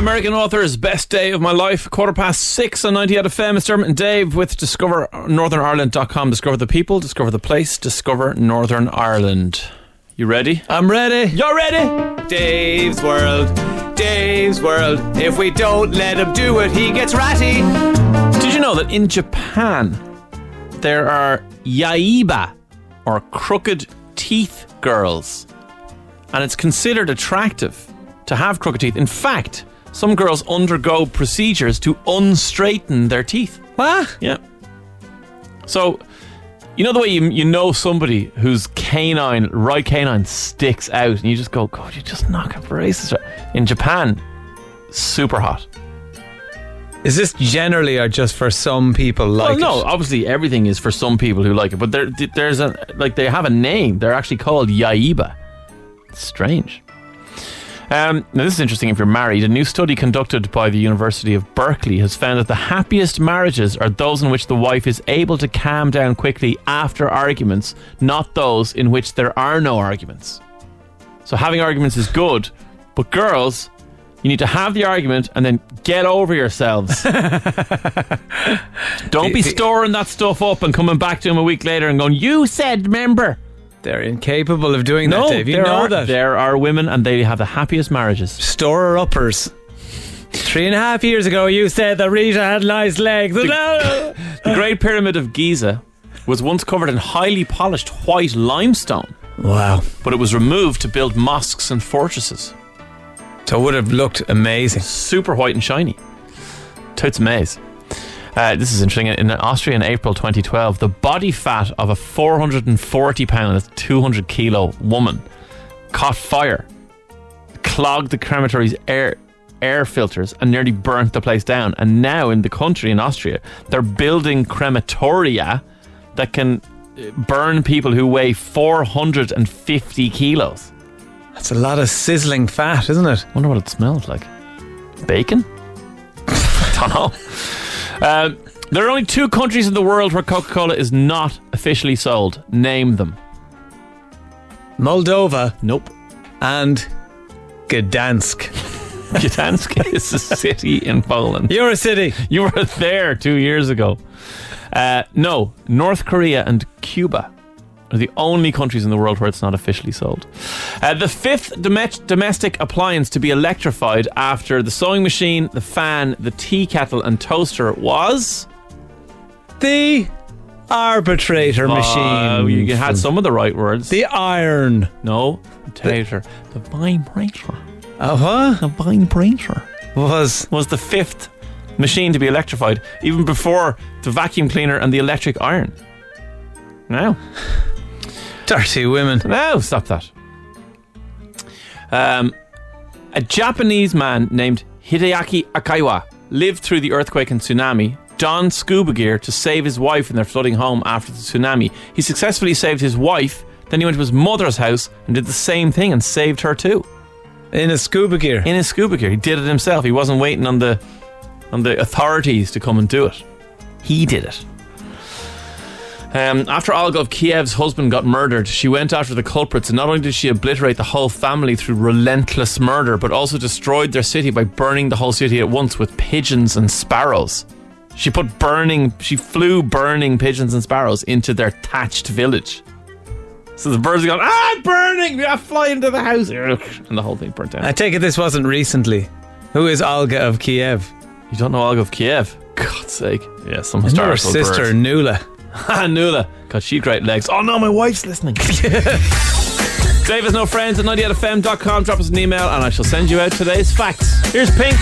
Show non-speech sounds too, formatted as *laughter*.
American authors, best day of my life, quarter past six on 90 out of FM. It's Dermot and Dave with discovernorthernireland.com. Discover the people, discover the place, discover Northern Ireland. You ready? I'm ready. You're ready? Dave's World, Dave's World. If we don't let him do it, he gets ratty. Did you know that in Japan there are yaeba or crooked teeth girls? And it's considered attractive to have crooked teeth. In fact, some girls undergo procedures to unstraighten their teeth. What? Yeah. So, you know the way you, you know somebody whose canine, right canine, sticks out, and you just go, God, you just knock a braces. In Japan, super hot. Is this generally or just for some people like well, no, it? obviously everything is for some people who like it, but there, there's a like they have a name. They're actually called yaeba. It's strange. Um, now, this is interesting if you're married. A new study conducted by the University of Berkeley has found that the happiest marriages are those in which the wife is able to calm down quickly after arguments, not those in which there are no arguments. So, having arguments is good, but girls, you need to have the argument and then get over yourselves. *laughs* Don't be storing that stuff up and coming back to him a week later and going, You said, remember. They're incapable of doing that, Dave. You there know are, that. There are women and they have the happiest marriages. Storer uppers. Three and a half years ago, you said that Rita had nice legs. *laughs* The Great Pyramid of Giza was once covered in highly polished white limestone, wow. but it was removed to build mosques and fortresses. So it would have looked amazing. Super white and shiny. Toots maze. Uh, this is interesting. In Austria in April 2012, the body fat of a 440 pound, that's 200 kilo woman caught fire, clogged the crematory's air air filters, and nearly burnt the place down. And now in the country, in Austria, they're building crematoria that can uh, burn people who weigh 450 kilos. That's a lot of sizzling fat, isn't it? I Wonder what it smells like. Bacon? I Don't know. Um, there are only two countries in the world where Coca Cola is not officially sold. Name them. Moldova Nope. and Gdansk. *laughs* Gdansk is a city in Poland. You're a city. You were there two years ago. Uh, no, North Korea and Cuba are the only countries in the world where it's not officially sold. Uh, the fifth dome- domestic appliance to be electrified after the sewing machine, the fan, the tea kettle, and toaster was. The arbitrator Uh, machine. you had some of the right words. The iron. no, tater. The vibrator. Uh, what? The vibrator Was was the fifth machine to be electrified, even before the vacuum cleaner and the electric iron. Now, dirty women. no, stop that. Um, a Japanese man named Hideaki Akaiwa lived through the earthquake and tsunami, donned scuba gear to save his wife in their flooding home after the tsunami. He successfully saved his wife, then he went to his mother's house and did the same thing and saved her too. In a scuba gear. In his scuba gear. He did it himself. He wasn't waiting on the on the authorities to come and do it. He did it. Um, after Olga of Kiev's husband got murdered, she went after the culprits, and not only did she obliterate the whole family through relentless murder, but also destroyed their city by burning the whole city at once with pigeons and sparrows. She put burning, she flew burning pigeons and sparrows into their thatched village. So the birds are going, ah, burning! Yeah, fly into the house, and the whole thing burnt down. I take it this wasn't recently. Who is Olga of Kiev? You don't know Olga of Kiev? God's sake. Yeah, some Isn't her historical sister. Nula? *laughs* Nula. God, she great legs. Oh no, my wife's listening. *laughs* Dave has no friends at 98fm.com. Drop us an email and I shall send you out today's facts. Here's Pink.